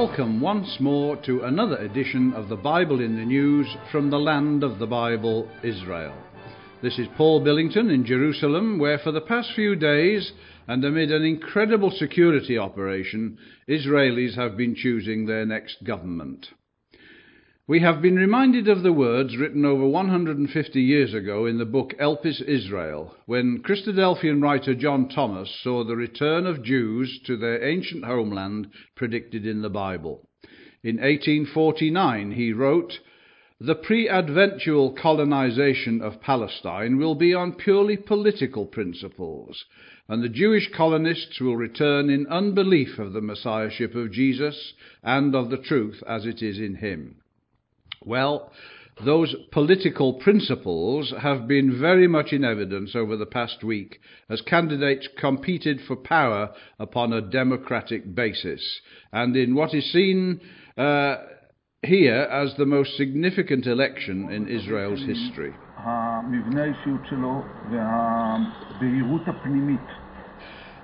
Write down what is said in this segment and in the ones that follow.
Welcome once more to another edition of the Bible in the News from the land of the Bible, Israel. This is Paul Billington in Jerusalem, where for the past few days, and amid an incredible security operation, Israelis have been choosing their next government. We have been reminded of the words written over 150 years ago in the book Elpis Israel, when Christadelphian writer John Thomas saw the return of Jews to their ancient homeland predicted in the Bible. In 1849 he wrote, The pre-adventual colonization of Palestine will be on purely political principles, and the Jewish colonists will return in unbelief of the Messiahship of Jesus and of the truth as it is in him. Well, those political principles have been very much in evidence over the past week as candidates competed for power upon a democratic basis, and in what is seen uh, here as the most significant election in Israel's history.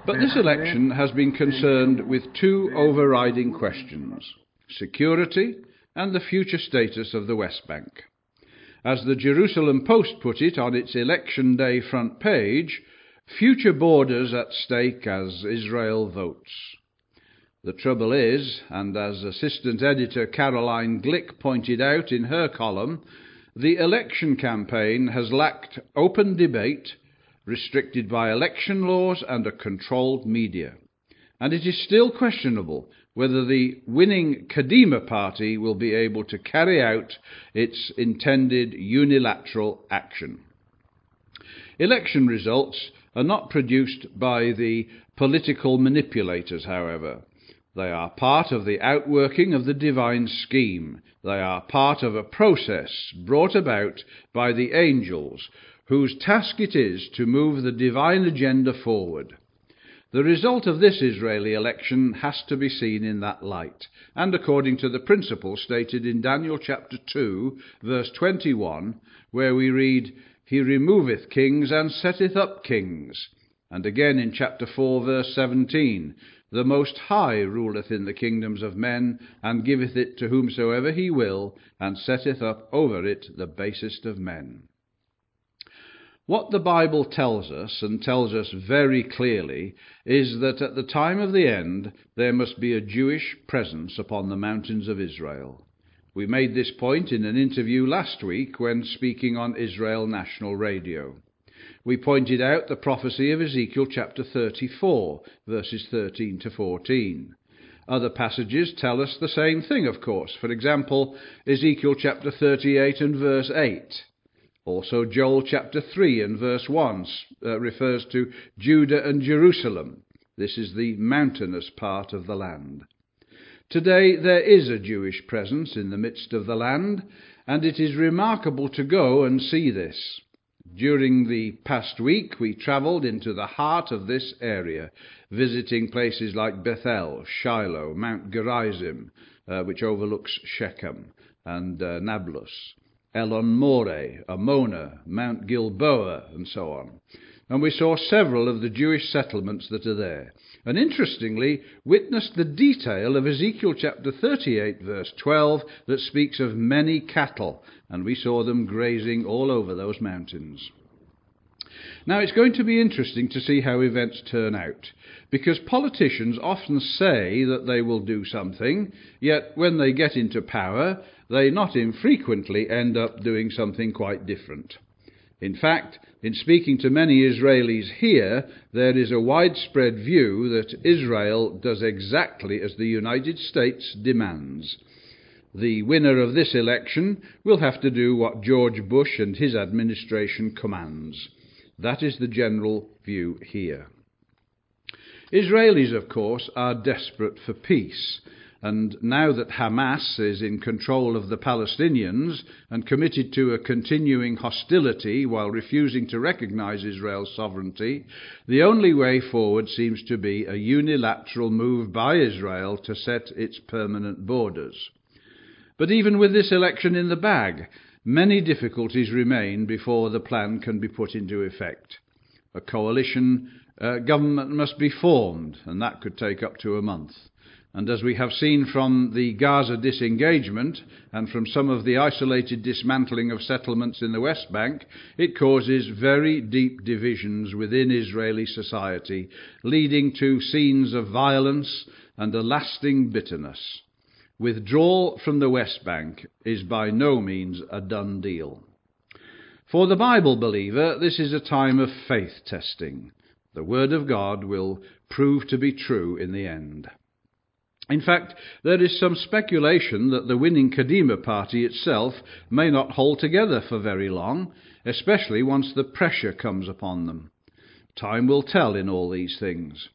But this election has been concerned with two overriding questions security and the future status of the West Bank. As the Jerusalem Post put it on its election day front page, future borders at stake as Israel votes. The trouble is, and as assistant editor Caroline Glick pointed out in her column, the election campaign has lacked open debate, restricted by election laws and a controlled media. And it is still questionable whether the winning Kadima party will be able to carry out its intended unilateral action. Election results are not produced by the political manipulators, however. They are part of the outworking of the divine scheme. They are part of a process brought about by the angels, whose task it is to move the divine agenda forward. The result of this Israeli election has to be seen in that light, and according to the principle stated in Daniel chapter 2, verse 21, where we read, He removeth kings and setteth up kings. And again in chapter 4, verse 17, The Most High ruleth in the kingdoms of men, and giveth it to whomsoever he will, and setteth up over it the basest of men. What the Bible tells us, and tells us very clearly, is that at the time of the end there must be a Jewish presence upon the mountains of Israel. We made this point in an interview last week when speaking on Israel National Radio. We pointed out the prophecy of Ezekiel chapter 34, verses 13 to 14. Other passages tell us the same thing, of course. For example, Ezekiel chapter 38 and verse 8. Also, Joel chapter 3 and verse 1 uh, refers to Judah and Jerusalem. This is the mountainous part of the land. Today there is a Jewish presence in the midst of the land, and it is remarkable to go and see this. During the past week, we travelled into the heart of this area, visiting places like Bethel, Shiloh, Mount Gerizim, uh, which overlooks Shechem, and uh, Nablus. Elon Moreh, Amona, Mount Gilboa, and so on. And we saw several of the Jewish settlements that are there. And interestingly, witnessed the detail of Ezekiel chapter 38, verse 12, that speaks of many cattle, and we saw them grazing all over those mountains. Now, it's going to be interesting to see how events turn out, because politicians often say that they will do something, yet when they get into power, they not infrequently end up doing something quite different. In fact, in speaking to many Israelis here, there is a widespread view that Israel does exactly as the United States demands. The winner of this election will have to do what George Bush and his administration commands. That is the general view here. Israelis, of course, are desperate for peace. And now that Hamas is in control of the Palestinians and committed to a continuing hostility while refusing to recognize Israel's sovereignty, the only way forward seems to be a unilateral move by Israel to set its permanent borders. But even with this election in the bag, Many difficulties remain before the plan can be put into effect. A coalition uh, government must be formed, and that could take up to a month. And as we have seen from the Gaza disengagement and from some of the isolated dismantling of settlements in the West Bank, it causes very deep divisions within Israeli society, leading to scenes of violence and a lasting bitterness. Withdrawal from the West Bank is by no means a done deal. For the Bible believer, this is a time of faith testing. The Word of God will prove to be true in the end. In fact, there is some speculation that the winning Kadima party itself may not hold together for very long, especially once the pressure comes upon them. Time will tell in all these things.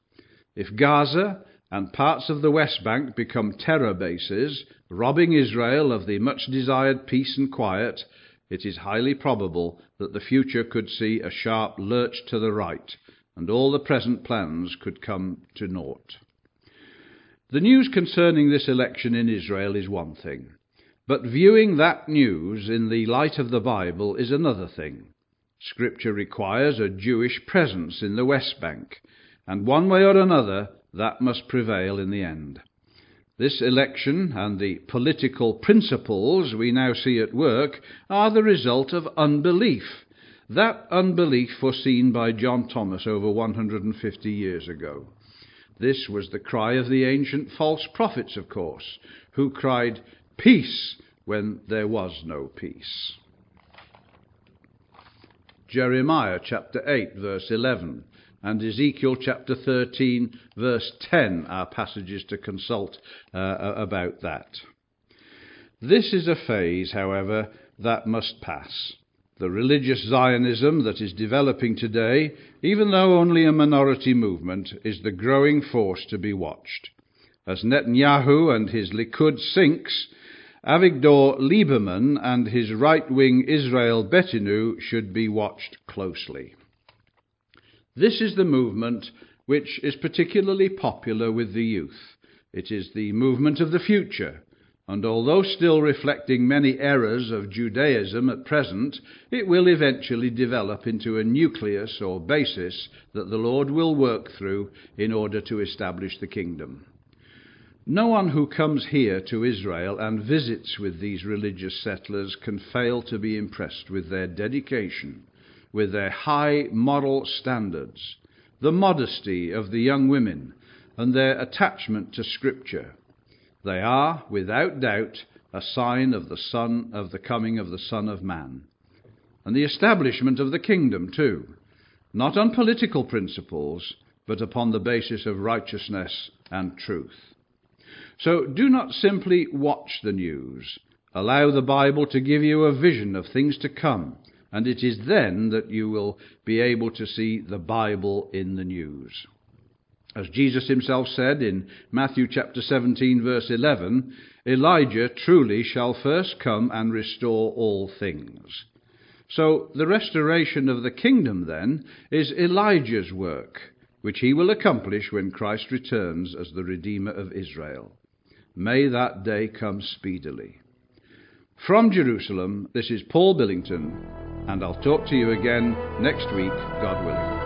If Gaza and parts of the West Bank become terror bases, robbing Israel of the much desired peace and quiet, it is highly probable that the future could see a sharp lurch to the right, and all the present plans could come to naught. The news concerning this election in Israel is one thing, but viewing that news in the light of the Bible is another thing. Scripture requires a Jewish presence in the West Bank, and one way or another that must prevail in the end. This election and the political principles we now see at work are the result of unbelief. That unbelief foreseen by John Thomas over 150 years ago. This was the cry of the ancient false prophets, of course, who cried, Peace, when there was no peace. Jeremiah chapter 8, verse 11, and Ezekiel chapter 13, verse 10 are passages to consult uh, about that. This is a phase, however, that must pass the religious Zionism that is developing today, even though only a minority movement, is the growing force to be watched. As Netanyahu and his Likud sinks, Avigdor Lieberman and his right wing Israel Beiteinu should be watched closely. This is the movement which is particularly popular with the youth. It is the movement of the future, and although still reflecting many errors of Judaism at present, it will eventually develop into a nucleus or basis that the Lord will work through in order to establish the kingdom. No one who comes here to Israel and visits with these religious settlers can fail to be impressed with their dedication, with their high moral standards, the modesty of the young women, and their attachment to Scripture they are, without doubt, a sign of the Son of the coming of the Son of Man, and the establishment of the kingdom too, not on political principles, but upon the basis of righteousness and truth. So do not simply watch the news. Allow the Bible to give you a vision of things to come, and it is then that you will be able to see the Bible in the news. As Jesus himself said in Matthew chapter 17, verse 11, Elijah truly shall first come and restore all things. So the restoration of the kingdom, then, is Elijah's work, which he will accomplish when Christ returns as the Redeemer of Israel. May that day come speedily. From Jerusalem, this is Paul Billington, and I'll talk to you again next week, God willing.